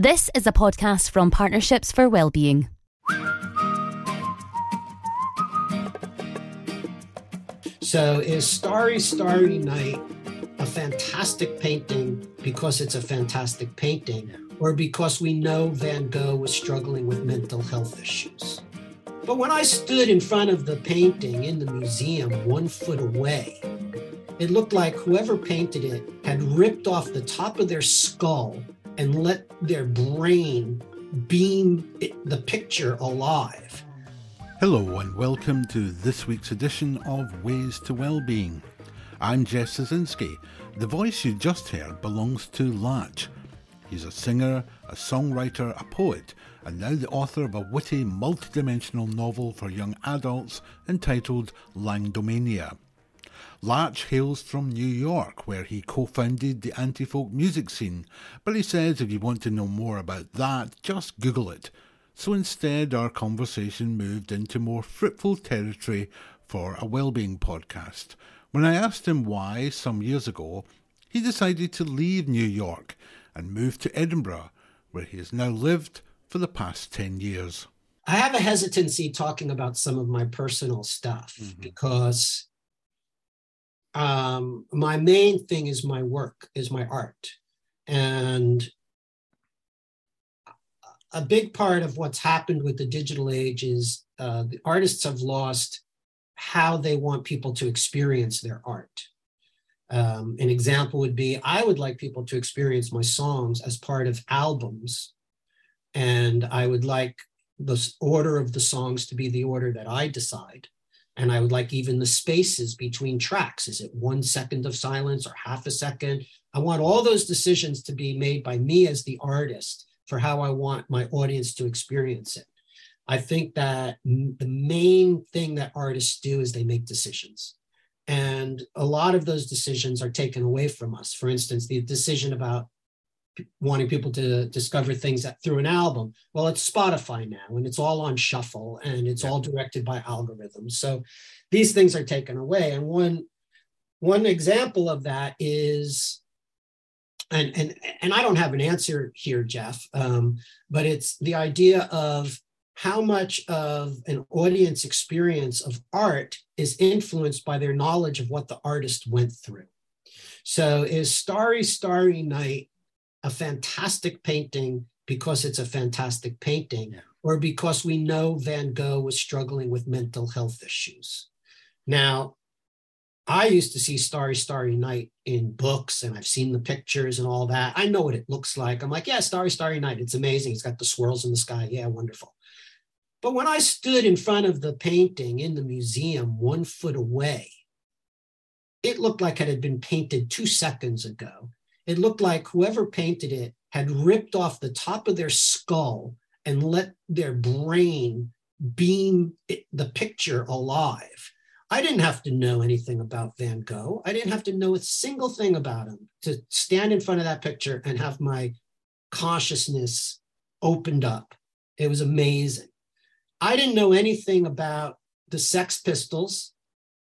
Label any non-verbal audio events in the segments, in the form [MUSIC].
This is a podcast from Partnerships for Wellbeing. So, is Starry, Starry Night a fantastic painting because it's a fantastic painting, or because we know Van Gogh was struggling with mental health issues? But when I stood in front of the painting in the museum, one foot away, it looked like whoever painted it had ripped off the top of their skull and let their brain beam it, the picture alive. Hello, and welcome to this week's edition of Ways to Wellbeing. I'm Jeff Zycinski. The voice you just heard belongs to Lach. He's a singer, a songwriter, a poet, and now the author of a witty, multidimensional novel for young adults entitled Langdimania. Lach hails from New York, where he co founded the anti folk music scene, but he says if you want to know more about that, just Google it. So instead, our conversation moved into more fruitful territory for a well-being podcast. When I asked him why, some years ago, he decided to leave New York and move to Edinburgh, where he has now lived for the past 10 years. I have a hesitancy talking about some of my personal stuff mm-hmm. because um, my main thing is my work, is my art. And a big part of what's happened with the digital age is uh, the artists have lost how they want people to experience their art. Um, an example would be I would like people to experience my songs as part of albums. And I would like the order of the songs to be the order that I decide. And I would like even the spaces between tracks. Is it one second of silence or half a second? I want all those decisions to be made by me as the artist for how I want my audience to experience it. I think that the main thing that artists do is they make decisions. And a lot of those decisions are taken away from us. For instance, the decision about wanting people to discover things that, through an album. Well, it's Spotify now, and it's all on shuffle, and it's yeah. all directed by algorithms. So these things are taken away. And one one example of that is, and and and I don't have an answer here, Jeff, um, but it's the idea of how much of an audience experience of art is influenced by their knowledge of what the artist went through. So, is Starry, Starry Night a fantastic painting because it's a fantastic painting yeah. or because we know Van Gogh was struggling with mental health issues. Now, I used to see Starry, Starry Night in books and I've seen the pictures and all that. I know what it looks like. I'm like, yeah, Starry, Starry Night. It's amazing. It's got the swirls in the sky. Yeah, wonderful. But when I stood in front of the painting in the museum one foot away, it looked like it had been painted two seconds ago it looked like whoever painted it had ripped off the top of their skull and let their brain beam it, the picture alive. I didn't have to know anything about Van Gogh. I didn't have to know a single thing about him to stand in front of that picture and have my consciousness opened up. It was amazing. I didn't know anything about the Sex Pistols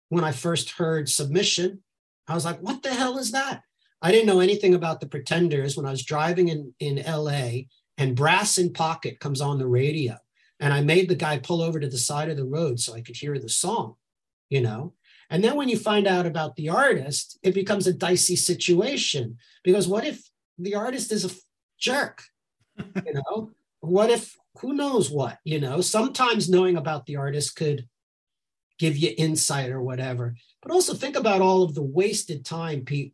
when I first heard Submission. I was like, what the hell is that? I didn't know anything about the Pretenders when I was driving in, in LA and Brass in Pocket comes on the radio. And I made the guy pull over to the side of the road so I could hear the song, you know? And then when you find out about the artist, it becomes a dicey situation because what if the artist is a jerk? You [LAUGHS] know, what if who knows what? You know, sometimes knowing about the artist could give you insight or whatever. But also think about all of the wasted time pe-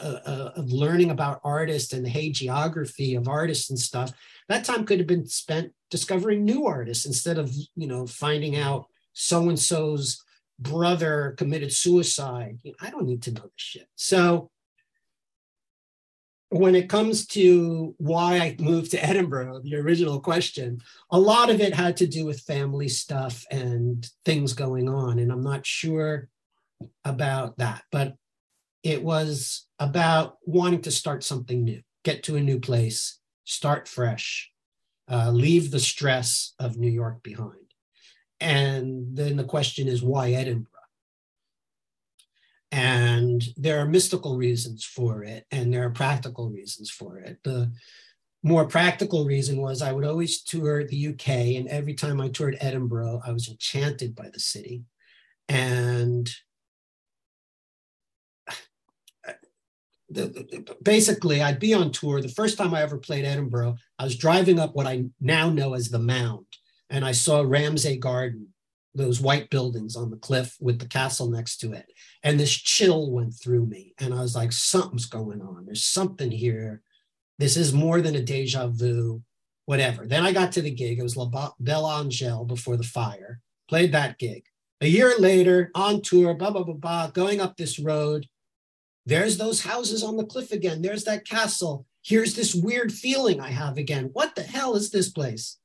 uh, uh, of learning about artists and the hagiography of artists and stuff, that time could have been spent discovering new artists instead of you know finding out so and so's brother committed suicide. You know, I don't need to know this shit. So when it comes to why I moved to Edinburgh, the original question, a lot of it had to do with family stuff and things going on. And I'm not sure about that. But it was about wanting to start something new, get to a new place, start fresh, uh, leave the stress of New York behind. And then the question is, why Edinburgh? And there are mystical reasons for it, and there are practical reasons for it. The more practical reason was I would always tour the UK, and every time I toured Edinburgh, I was enchanted by the city. And the, the, basically, I'd be on tour. The first time I ever played Edinburgh, I was driving up what I now know as the Mound, and I saw Ramsay Garden, those white buildings on the cliff with the castle next to it. And this chill went through me, and I was like, something's going on. There's something here. This is more than a deja vu, whatever. Then I got to the gig. It was La Belle Angele before the fire. Played that gig. A year later, on tour, blah, blah, blah, blah, going up this road there's those houses on the cliff again. There's that castle. Here's this weird feeling I have again. What the hell is this place?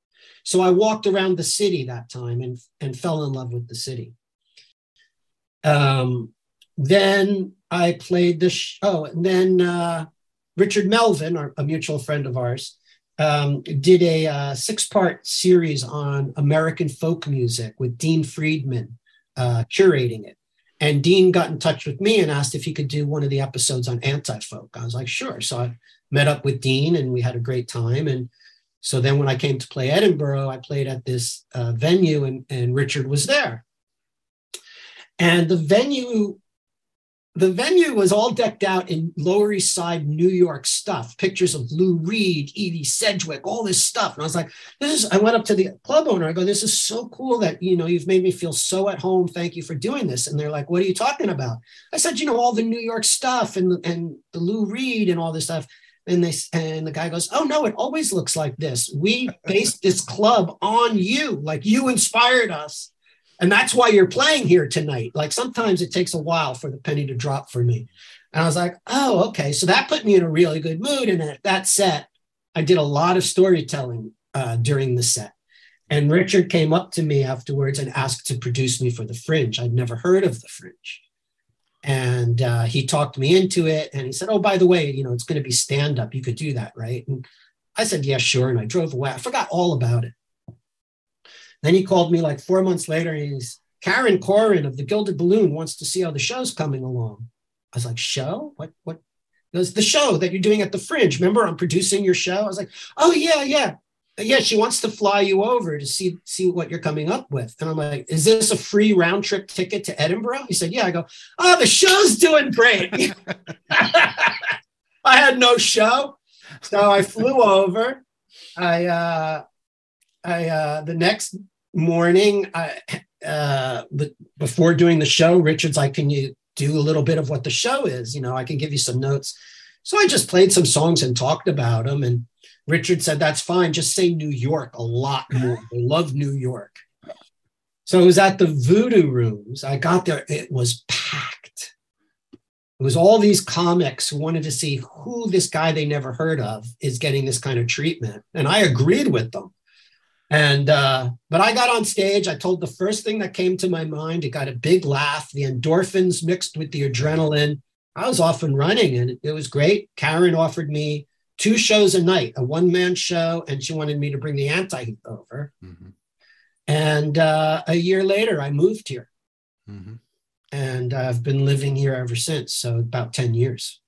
So I walked around the city that time and, and fell in love with the city. Um, then I played the show. Oh, and then uh, Richard Melvin, our, a mutual friend of ours, um, did a uh, six part series on American folk music with Dean Friedman uh, curating it. And Dean got in touch with me and asked if he could do one of the episodes on anti folk. I was like, sure. So I met up with Dean and we had a great time. And so then when I came to play Edinburgh, I played at this uh, venue and, and Richard was there. And the venue the venue was all decked out in Lower East Side New York stuff, pictures of Lou Reed, Edie Sedgwick, all this stuff. And I was like, this is, I went up to the club owner. I go, this is so cool that, you know, you've made me feel so at home. Thank you for doing this. And they're like, what are you talking about? I said, you know, all the New York stuff and, and the Lou Reed and all this stuff. And they, and the guy goes, oh no, it always looks like this. We based this club on you. Like you inspired us and that's why you're playing here tonight. Like sometimes it takes a while for the penny to drop for me. And I was like, oh, okay. So that put me in a really good mood. And at that set, I did a lot of storytelling uh, during the set. And Richard came up to me afterwards and asked to produce me for the Fringe. I'd never heard of the Fringe. And uh, he talked me into it. And he said, oh, by the way, you know, it's going to be stand up. You could do that, right? And I said, yeah, sure. And I drove away. I forgot all about it. Then he called me like four months later. And he's Karen Koren of the Gilded Balloon wants to see how the show's coming along. I was like, show? What? What? Was the show that you're doing at the Fringe. Remember, I'm producing your show. I was like, oh yeah, yeah, yeah. She wants to fly you over to see see what you're coming up with. And I'm like, is this a free round trip ticket to Edinburgh? He said, yeah. I go, oh, the show's doing great. [LAUGHS] I had no show, so I flew over. I uh, I uh, the next morning, I, uh, before doing the show, Richard's like, "Can you do a little bit of what the show is? You know, I can give you some notes." So I just played some songs and talked about them. And Richard said, "That's fine. Just say New York a lot more. I love New York." So it was at the Voodoo Rooms. I got there; it was packed. It was all these comics who wanted to see who this guy they never heard of is getting this kind of treatment, and I agreed with them. And uh, but I got on stage. I told the first thing that came to my mind. It got a big laugh. The endorphins mixed with the adrenaline. I was off and running, and it was great. Karen offered me two shows a night, a one man show, and she wanted me to bring the anti over. Mm-hmm. And uh, a year later, I moved here, mm-hmm. and I've been living here ever since. So about ten years.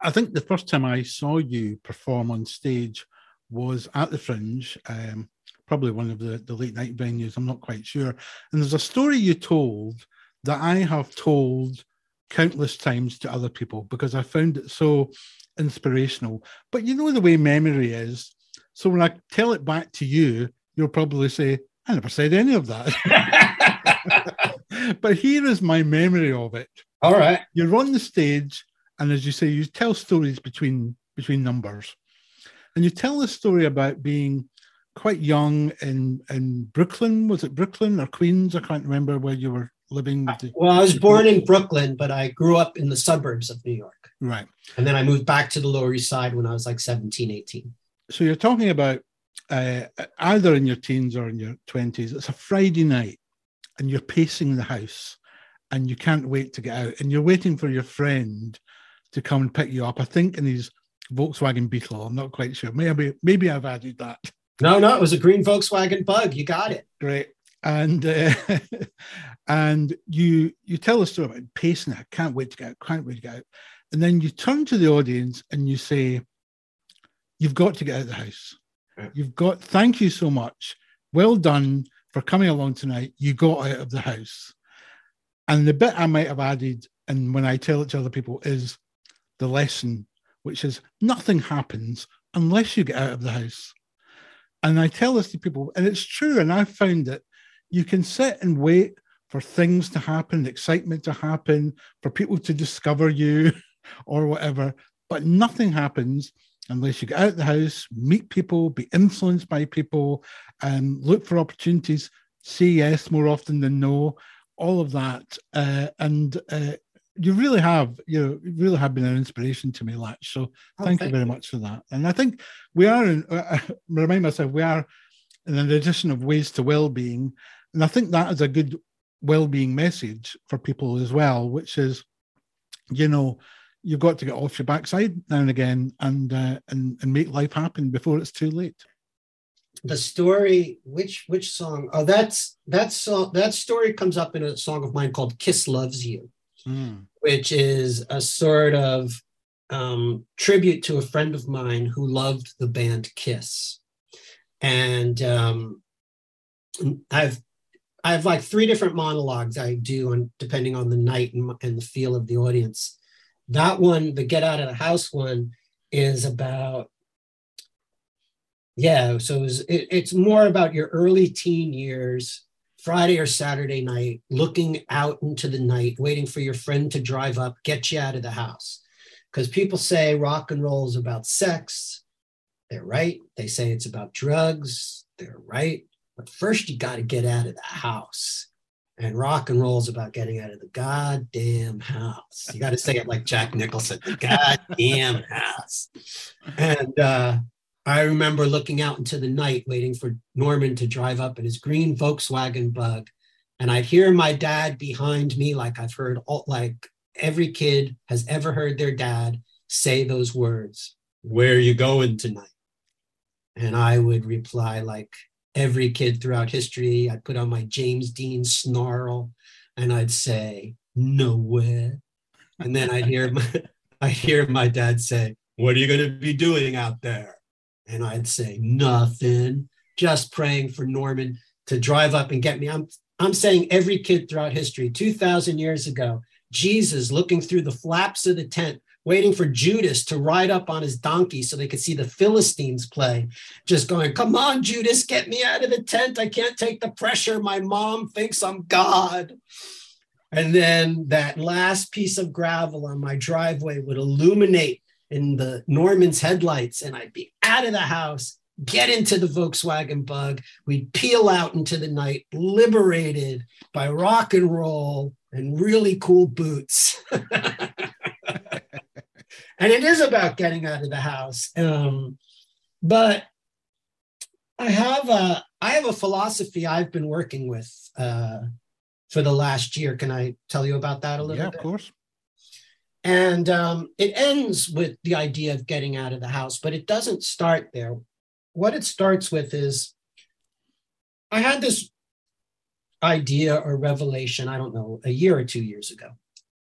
I think the first time I saw you perform on stage was at the Fringe, um, probably one of the, the late night venues, I'm not quite sure. And there's a story you told that I have told countless times to other people because I found it so inspirational. But you know the way memory is. So when I tell it back to you, you'll probably say, I never said any of that. [LAUGHS] but here is my memory of it. All right. You're on the stage, and as you say, you tell stories between between numbers. And you tell the story about being quite young in in Brooklyn. Was it Brooklyn or Queens? I can't remember where you were living. The, well, I was born in Brooklyn, but I grew up in the suburbs of New York. Right. And then I moved back to the Lower East Side when I was like 17, 18. So you're talking about uh, either in your teens or in your 20s. It's a Friday night and you're pacing the house and you can't wait to get out and you're waiting for your friend to come and pick you up. I think in his Volkswagen Beetle. I'm not quite sure. Maybe maybe I've added that. No, no, it was a green Volkswagen Bug. You got it. Great. And uh, [LAUGHS] and you you tell a story about pacing. I can't wait to get out. Can't wait to get out. And then you turn to the audience and you say, you've got to get out of the house. You've got, thank you so much. Well done for coming along tonight. You got out of the house. And the bit I might have added, and when I tell it to other people, is the lesson, which is nothing happens unless you get out of the house. And I tell this to people, and it's true. And I've found that you can sit and wait for things to happen, excitement to happen, for people to discover you [LAUGHS] or whatever. But nothing happens unless you get out of the house, meet people, be influenced by people, and look for opportunities, say yes more often than no, all of that. Uh, and uh, you really have, you know, you really have been an inspiration to me, Lach. So oh, thank, thank, you very much for that. And I think we are, in, uh, [LAUGHS] remind myself, we are in an edition of Ways to well-being And I think that is a good well-being message for people as well, which is, you know, you've got to get off your backside now and again and uh, and and make life happen before it's too late. The story, which which song? Oh, that's that song. That story comes up in a song of mine called "Kiss Loves You," mm. which is a sort of um, tribute to a friend of mine who loved the band Kiss, and um, I've I have like three different monologues I do on depending on the night and, and the feel of the audience. That one, the get out of the house one, is about yeah. So it was, it, it's more about your early teen years, Friday or Saturday night, looking out into the night, waiting for your friend to drive up, get you out of the house. Because people say rock and roll is about sex. They're right. They say it's about drugs. They're right. But first, you got to get out of the house. And rock and roll is about getting out of the goddamn house. You got to say it like Jack Nicholson, the goddamn [LAUGHS] house. And uh, I remember looking out into the night, waiting for Norman to drive up in his green Volkswagen bug. And I'd hear my dad behind me, like I've heard, all, like every kid has ever heard their dad say those words Where are you going tonight? And I would reply, like, every kid throughout history. I'd put on my James Dean snarl and I'd say, nowhere. And then I'd hear [LAUGHS] my, I'd hear my dad say, what are you going to be doing out there? And I'd say, nothing, just praying for Norman to drive up and get me. I'm, I'm saying every kid throughout history, 2,000 years ago, Jesus looking through the flaps of the tent waiting for Judas to ride up on his donkey so they could see the Philistines play, just going, Come on, Judas, get me out of the tent. I can't take the pressure. My mom thinks I'm God. And then that last piece of gravel on my driveway would illuminate in the Norman's headlights, and I'd be out of the house, get into the Volkswagen bug. We'd peel out into the night, liberated by rock and roll and really cool boots. [LAUGHS] and it is about getting out of the house. Um, but I have a I have a philosophy I've been working with uh, for the last year. Can I tell you about that a little yeah, bit? of course. And um, it ends with the idea of getting out of the house, but it doesn't start there. What it starts with is I had this idea or revelation, I don't know, a year or two years ago,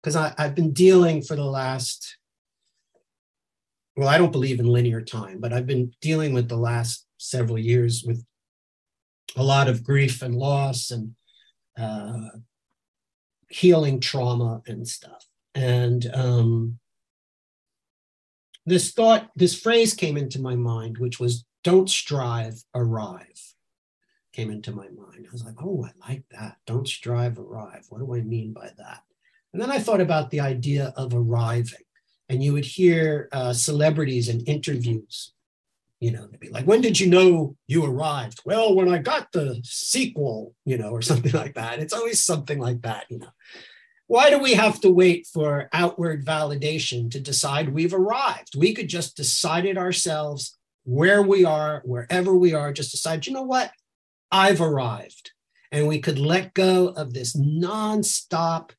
because I've been dealing for the last well, I don't believe in linear time, but I've been dealing with the last several years with a lot of grief and loss and uh, healing trauma and stuff. And um, this thought, this phrase came into my mind, which was don't strive, arrive. Came into my mind. I was like, oh, I like that. Don't strive, arrive. What do I mean by that? And then I thought about the idea of arriving and you would hear uh, celebrities in interviews you know, they'd be like, when did you know you arrived? Well, when I got the sequel, you know, or [LAUGHS] something like that. It's always something like that, you know. Why do we have to wait for outward validation to decide we've arrived? We could just decide it ourselves where we are, wherever we are, just decide, you know what? I've arrived. And we could let go of this nonstop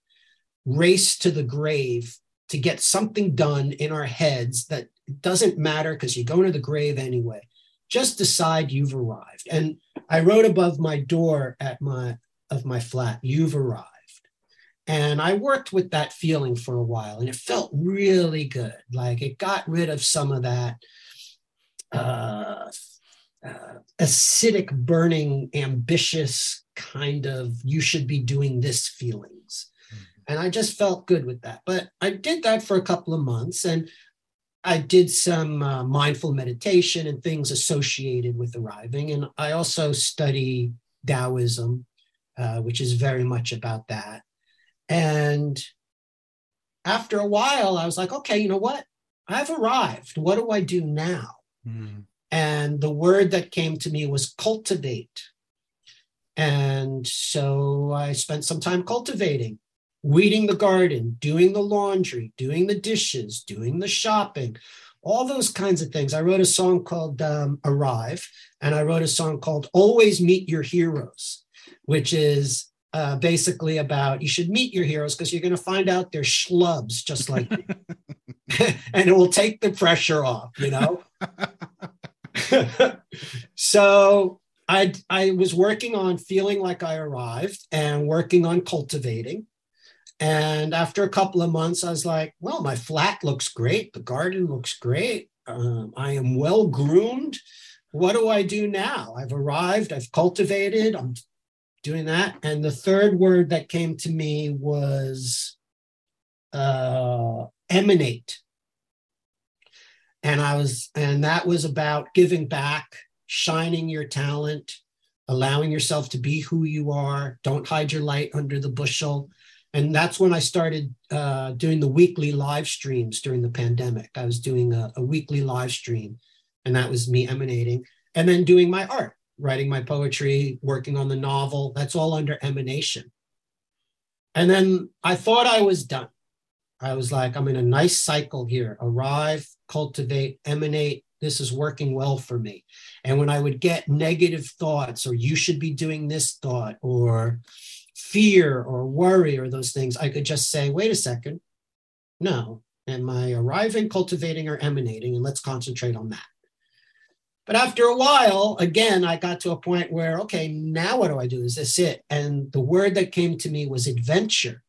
race to the grave to get something done in our heads that doesn't matter because you're going to the grave anyway. Just decide you've arrived. And I wrote above my door at my of my flat, you've arrived. And I worked with that feeling for a while and it felt really good. Like it got rid of some of that uh, uh, acidic, burning, ambitious kind of you should be doing this feelings. Mm-hmm. And I just felt good with that. But I did that for a couple of months and I did some uh, mindful meditation and things associated with arriving. And I also study Taoism, uh, which is very much about that. And after a while, I was like, okay, you know what? I've arrived. What do I do now? Mm. And the word that came to me was cultivate. And so I spent some time cultivating, weeding the garden, doing the laundry, doing the dishes, doing the shopping, all those kinds of things. I wrote a song called um, Arrive, and I wrote a song called Always Meet Your Heroes, which is uh, basically about you should meet your heroes because you're going to find out they're schlubs just like [LAUGHS] [LAUGHS] and it will take the pressure off, you know? [LAUGHS] so I I was working on feeling like I arrived and working on cultivating. And after a couple of months, I was like, well, my flat looks great. The garden looks great. Um, I am well groomed. What do I do now? I've arrived, I've cultivated, I'm doing that. And the third word that came to me was uh, emanate and I was, and that was about giving back, shining your talent, allowing yourself to be who you are. Don't hide your light under the bushel. And that's when I started uh, doing the weekly live streams during the pandemic. I was doing a, a weekly live stream, and that was me emanating, and then doing my art, writing my poetry, working on the novel. That's all under emanation. And then I thought I was done. I was like, I'm in a nice cycle here arrive, cultivate, emanate. This is working well for me. And when I would get negative thoughts, or you should be doing this thought, or fear, or worry, or those things, I could just say, wait a second. No. Am I arriving, cultivating, or emanating? And let's concentrate on that. But after a while, again, I got to a point where, okay, now what do I do? Is this it? And the word that came to me was adventure.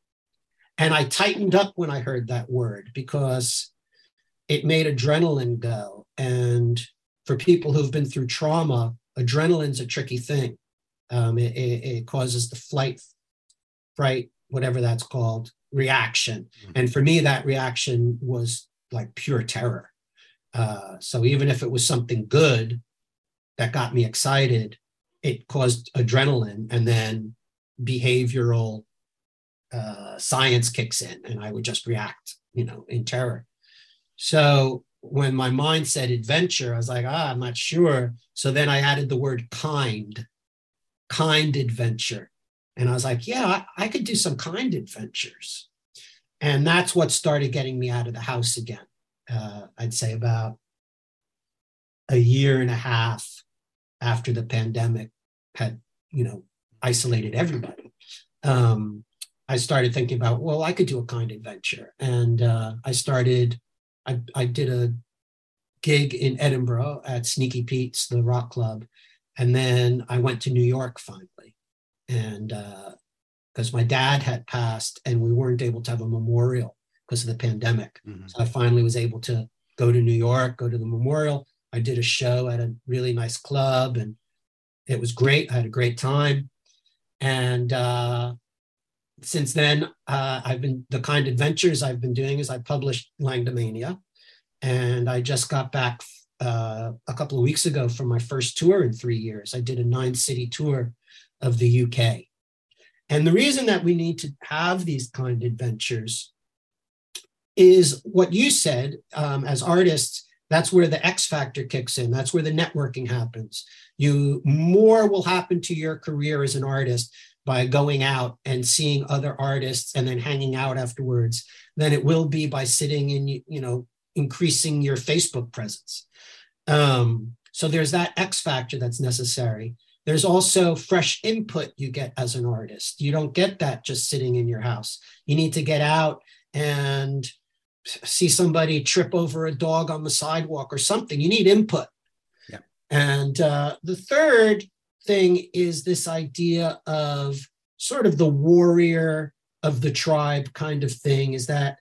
And I tightened up when I heard that word because it made adrenaline go. And for people who've been through trauma, adrenaline's a tricky thing. Um, it, it, it, causes the flight, fright, whatever that's called, reaction. Mm-hmm. And for me, that reaction was like pure terror. Uh, so even if it was something good that got me excited, it caused adrenaline and then behavioral uh, science kicks in and I would just react, you know, in terror. So when my mind said adventure, I was like, ah, I'm not sure. So then I added the word kind, kind adventure. And I was like, yeah, I, I could do some kind adventures. And that's what started getting me out of the house again. Uh, I'd say about a year and a half after the pandemic had, you know, isolated everybody. Um, I started thinking about, well, I could do a kind adventure. And uh, I started, I, I did a gig in Edinburgh at Sneaky Pete's, the rock club. And then I went to New York finally. And because uh, my dad had passed and we weren't able to have a memorial because of the pandemic. Mm-hmm. So I finally was able to go to New York, go to the memorial. I did a show at a really nice club and it was great. I had a great time. And uh, since then, uh, I've been the kind of adventures I've been doing is I published Langdimania, and I just got back uh, a couple of weeks ago from my first tour in three years. I did a nine city tour of the UK. And the reason that we need to have these kind of adventures is what you said um, as artists that's where the x factor kicks in. That's where the networking happens. You more will happen to your career as an artist by going out and seeing other artists and then hanging out afterwards than it will be by sitting and you know increasing your facebook presence. Um, so there's that x factor that's necessary. There's also fresh input you get as an artist. You don't get that just sitting in your house. You need to get out and see somebody trip over a dog on the sidewalk or something. You need input. Yeah. and uh, the third thing is this idea of sort of the warrior of the tribe kind of thing is that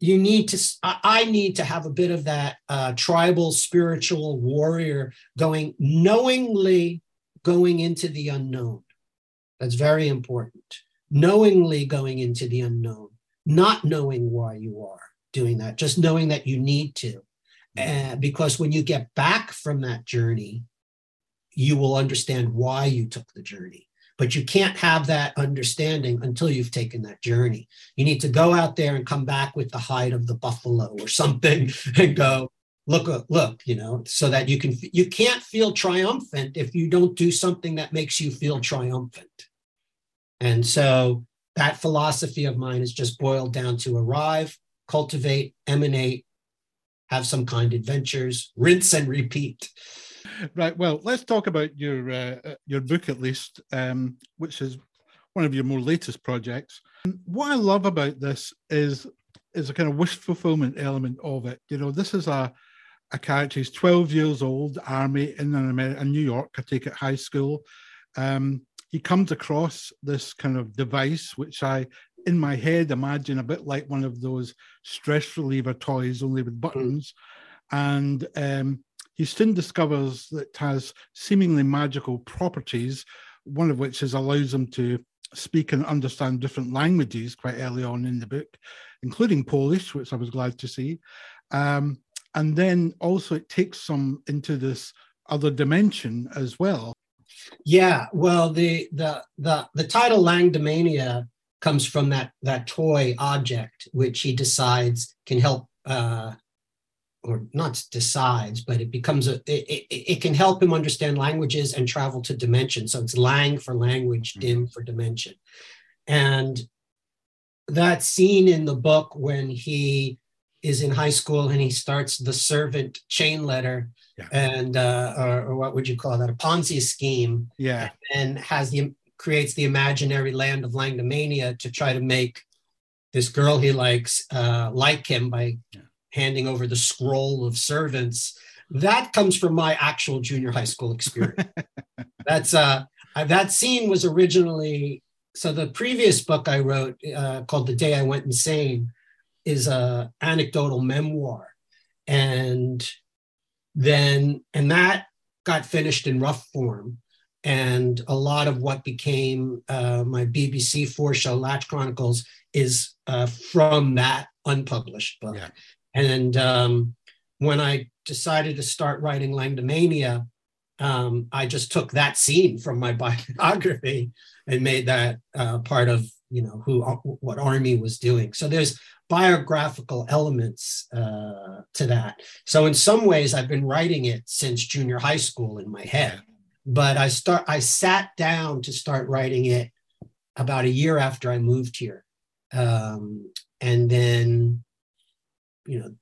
you need to i need to have a bit of that uh, tribal spiritual warrior going knowingly going into the unknown. That's very important. Knowingly going into the unknown not knowing why you are doing that just knowing that you need to uh, because when you get back from that journey you will understand why you took the journey but you can't have that understanding until you've taken that journey. You need to go out there and come back with the hide of the buffalo or something [LAUGHS] and go, look, look, you know, so that you can, you can't feel triumphant if you don't do something that makes you feel triumphant. And so that philosophy of mine is just boiled down to arrive, cultivate, emanate, have some kind adventures, rinse and repeat. Right. Well, let's talk about your uh, your book at least, um, which is one of your more latest projects. What I love about this is is a kind of wish fulfillment element of it. You know, this is a a character. who's 12 years old, army in an America, in New York. I take it high school. Um, he comes across this kind of device, which I, in my head, imagine a bit like one of those stress reliever toys, only with buttons. Mm. And um, he soon discovers that it has seemingly magical properties, one of which is allows him to speak and understand different languages quite early on in the book, including Polish, which I was glad to see. Um, and then also it takes some into this other dimension as well. Yeah, well, the the the the title Langdimania comes from that that toy object, which he decides can help uh, or not decides, but it becomes a, it, it, it, can help him understand languages and travel to dimension. So it's lang for language, mm-hmm. dim for dimension. And that scene in the book when he is in high school and he starts the servant chain letter yeah. and uh, or, or, what would you call that a ponzi scheme yeah and has the creates the imaginary land of Langdimania to try to make this girl he likes uh, like him by yeah handing over the scroll of servants. That comes from my actual junior high school experience. [LAUGHS] That's uh, that scene was originally so the previous book I wrote uh, called "The Day I Went Insane" is a anecdotal memoir, and then and that got finished in rough form and a lot of what became uh, my BBC four show Lach Chronicles is uh, from that unpublished book. Yeah. And um, when I decided to start writing Langdimania, um, I just took that scene from my [LAUGHS] biography and made that uh, part of you know who uh, what Army was doing. So there's biographical elements uh, to that. So in some ways, I've been writing it since junior high school in my head. But I start I sat down to start writing it about a year after I moved here, um, and then you know,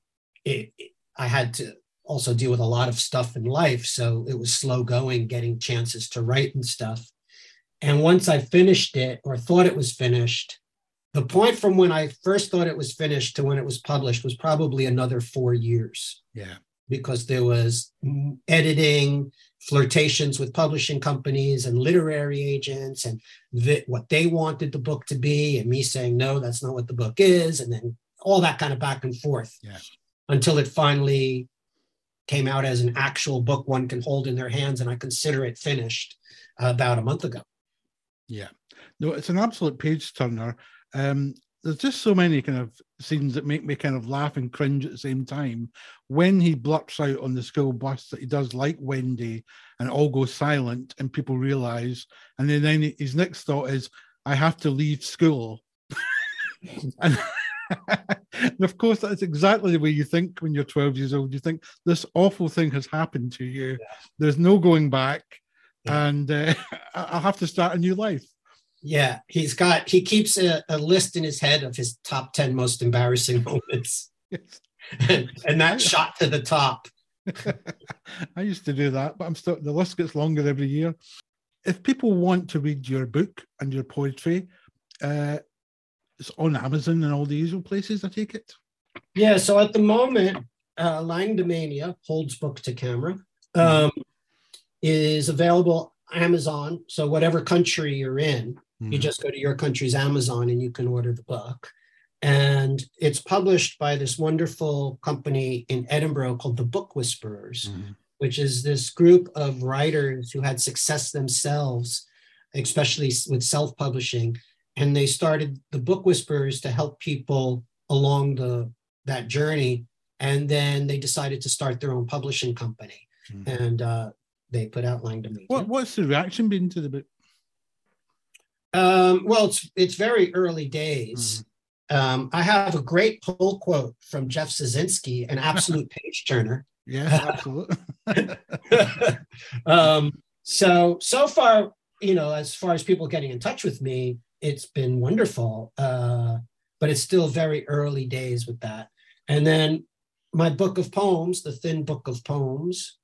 it, it, I had to also deal with a lot of stuff in life. So it was slow going, getting chances to write and stuff. And once I finished it or thought it was finished, the point from when I first thought it was finished to when it was published was probably another four years. Yeah. Because there was editing, flirtations with publishing companies and literary agents, and what they wanted the book to be, and me saying, no, that's not what the book is. And then all that kind of back and forth yeah. until it finally came out as an actual book one can hold in their hands. And I consider it finished uh, about a month ago. Yeah. No, it's an absolute page turner. Um, there's just so many kind of scenes that make me kind of laugh and cringe at the same time. When he blurts out on the school bus that he does like Wendy and it all goes silent and people realize, and then, then his next thought is, I have to leave school. [LAUGHS] and [LAUGHS] and of course, that's exactly the way you think when you're 12 years old. You think this awful thing has happened to you. Yeah. There's no going back, yeah. and uh, [LAUGHS] I'll have to start a new life. Yeah, he's got he keeps a, a, list in his head of his top 10 most embarrassing [LAUGHS] moments. And, [LAUGHS] and that shot to the top. I used to do that, but I'm still the list gets longer every year. If people want to read your book and your poetry, uh, it's on Amazon and all the usual places, I take it. Yeah, so at the moment, uh, Langdimania holds book to camera. Um, is available Amazon. So whatever country you're in, mm-hmm. you just go to your country's Amazon and you can order the book. And it's published by this wonderful company in Edinburgh called the Book Whisperers, mm-hmm. which is this group of writers who had success themselves, especially with self publishing. And they started the Book Whisperers to help people along the that journey. And then they decided to start their own publishing company. Mm-hmm. And uh, they put out Langdimania. What, what's the reaction been to the book? Um, well, it's it's very early days. Mm-hmm. Um, I have a great pull quote from Jeff Zycinski, an absolute [LAUGHS] page turner. Yeah, absolutely. [LAUGHS] um, so so far, you know, as far as people getting in touch with me, it's been wonderful. Uh, but it's still very early days with that. And then my book of poems, the thin book of poems,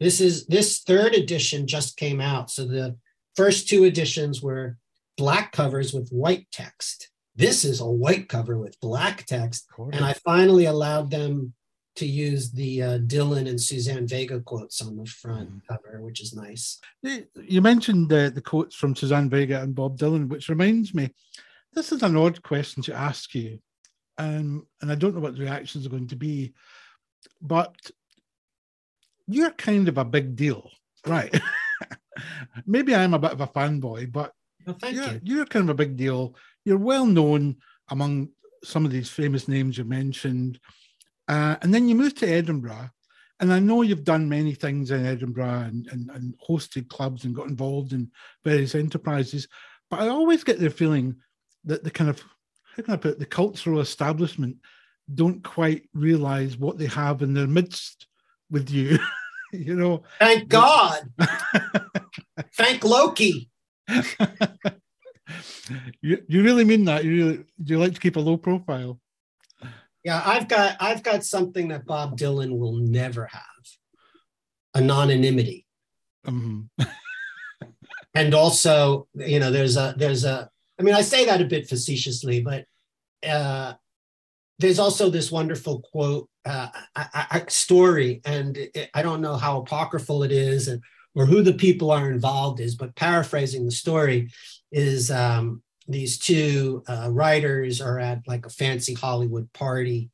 this is this third edition just came out. So the first two editions were black covers with white text. This is a white cover with black text. And I finally allowed them to use the uh, Dylan and Suzanne Vega quotes on the front mm. cover, which is nice. You mentioned uh, the quotes from Suzanne Vega and Bob Dylan, which reminds me, this is an odd question to ask you. Um, and I don't know what the reactions are going to be, but you're kind of a big deal, right? [LAUGHS] Maybe I'm a bit of a fanboy, but well, thank you're, you. you're kind of a big deal. You're well known among some of these famous names you mentioned. Uh, and then you moved to Edinburgh. And I know you've done many things in Edinburgh and, and, and hosted clubs and got involved in various enterprises. But I always get the feeling that the kind of, how can I put it, the cultural establishment don't quite realize what they have in their midst with you. [LAUGHS] you know. Thank God. [LAUGHS] Thank Loki. [LAUGHS] you, you really mean that? You really, do you like to keep a low profile? Yeah, I've got I've got something that Bob Dylan will never have. Anonymity. Mm-hmm. and also, you know, there's a there's a I mean, I say that a bit facetiously, but uh, there's also this wonderful quote uh, I, I, story, and it, I don't know how apocryphal it is, and or who the people are involved is, but paraphrasing the story is um, these two uh, writers are at like a fancy Hollywood party,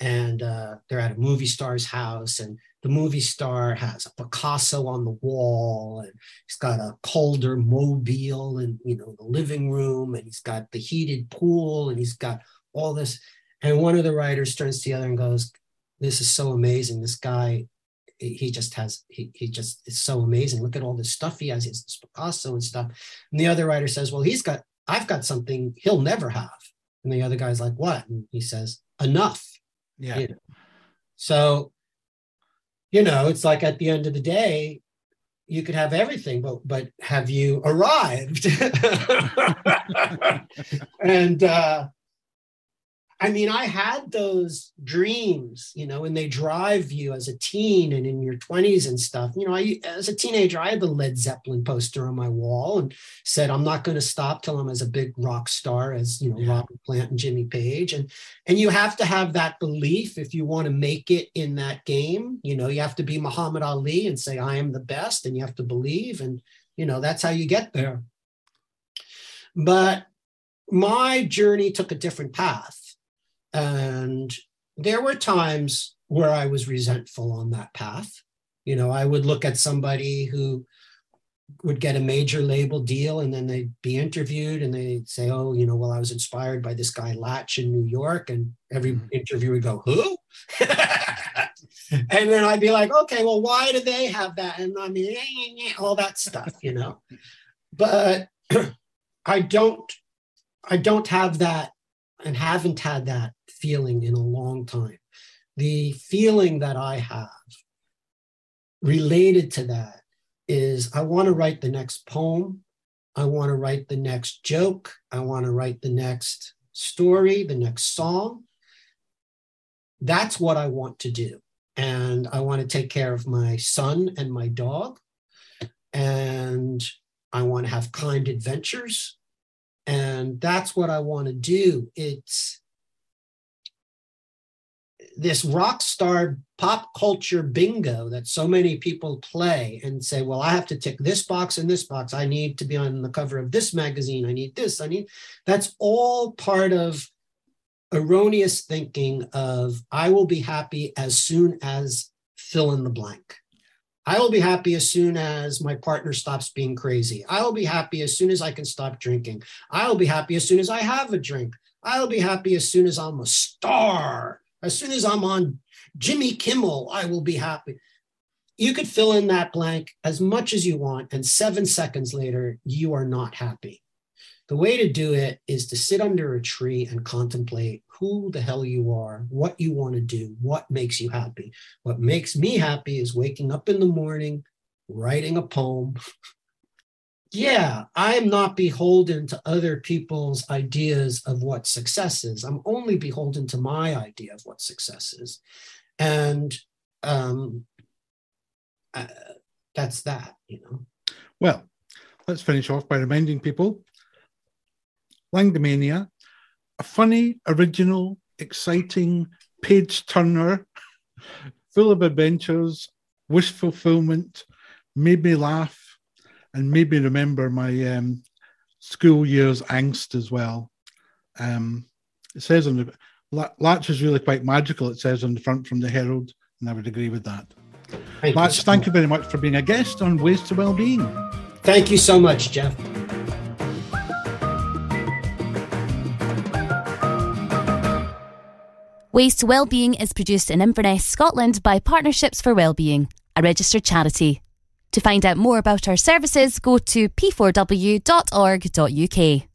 and uh, they're at a movie star's house, and the movie star has a Picasso on the wall, and he's got a Calder mobile, and you know the living room, and he's got the heated pool, and he's got all this. And one of the writers turns to the other and goes, This is so amazing. This guy, he just has, he, he just is so amazing. Look at all this stuff he has. He has Picasso and stuff. And the other writer says, Well, he's got, I've got something he'll never have. And the other guy's like, What? And he says, Enough. Yeah. You know? So, you know, it's like at the end of the day, you could have everything, but but have you arrived? [LAUGHS] [LAUGHS] and uh, I mean, I had those dreams, you know, and they drive you as a teen and in your 20s and stuff. You know, I as a teenager, I had the Led Zeppelin poster on my wall and said, I'm not going to stop till I'm as a big rock star as, you know, yeah. Robert Plant and Jimmy Page. And and you have to have that belief if you want to make it in that game. You know, you have to be Muhammad Ali and say, I am the best, and you have to believe. And, you know, that's how you get there. But my journey took a different path and there were times where I was resentful on that path. You know, I would look at somebody who would get a major label deal and then they'd be interviewed and they'd say, Oh, you know, well, I was inspired by this guy Lach in New York. And every mm-hmm. interview would go, Who? [LAUGHS] and then I'd be like, Okay, well, why do they have that? And I mean, eh, eh, eh, all that stuff, you know. But [CLEARS THROAT] I don't, I don't have that and haven't had that feeling in a long time. The feeling that I have related to that is I want to write the next poem. I want to write the next joke. I want to write the next story, the next song. That's what I want to do. And I want to take care of my son and my dog. And I want to have kind adventures. And that's what I want to do. It's this rock star pop culture bingo that so many people play and say, well, I have to tick this box and this box. I need to be on the cover of this magazine. I need this. I need that's all part of erroneous thinking of I will be happy as soon as fill in the blank. I will be happy as soon as my partner stops being crazy. I will be happy as soon as I can stop drinking. I will be happy as soon as I have a drink. I'll be happy as soon as I'm a star. As soon as I'm on Jimmy Kimmel, I will be happy. You could fill in that blank as much as you want, and seven seconds later, you are not happy. The way to do it is to sit under a tree and contemplate who the hell you are, what you want to do, what makes you happy. What makes me happy is waking up in the morning, writing a poem. Yeah, I am not beholden to other people's ideas of what success is. I'm only beholden to my idea of what success is. And um, uh, that's that, you know. Well, let's finish off by reminding people Langdimania, a funny, original, exciting page turner, full of adventures, wish fulfillment, made me laugh, and made me remember my um, school years angst as well. Um, it says on the Lach is really quite magical. It says on the front from the Herald, and I would agree with that. Thank Lach, you so thank much. you very much for being a guest on Ways to Wellbeing. Thank you so much, Jeff. Ways to Wellbeing is produced in Inverness, Scotland by Partnerships for Wellbeing, a registered charity. To find out more about our services, go to p4w.org.uk.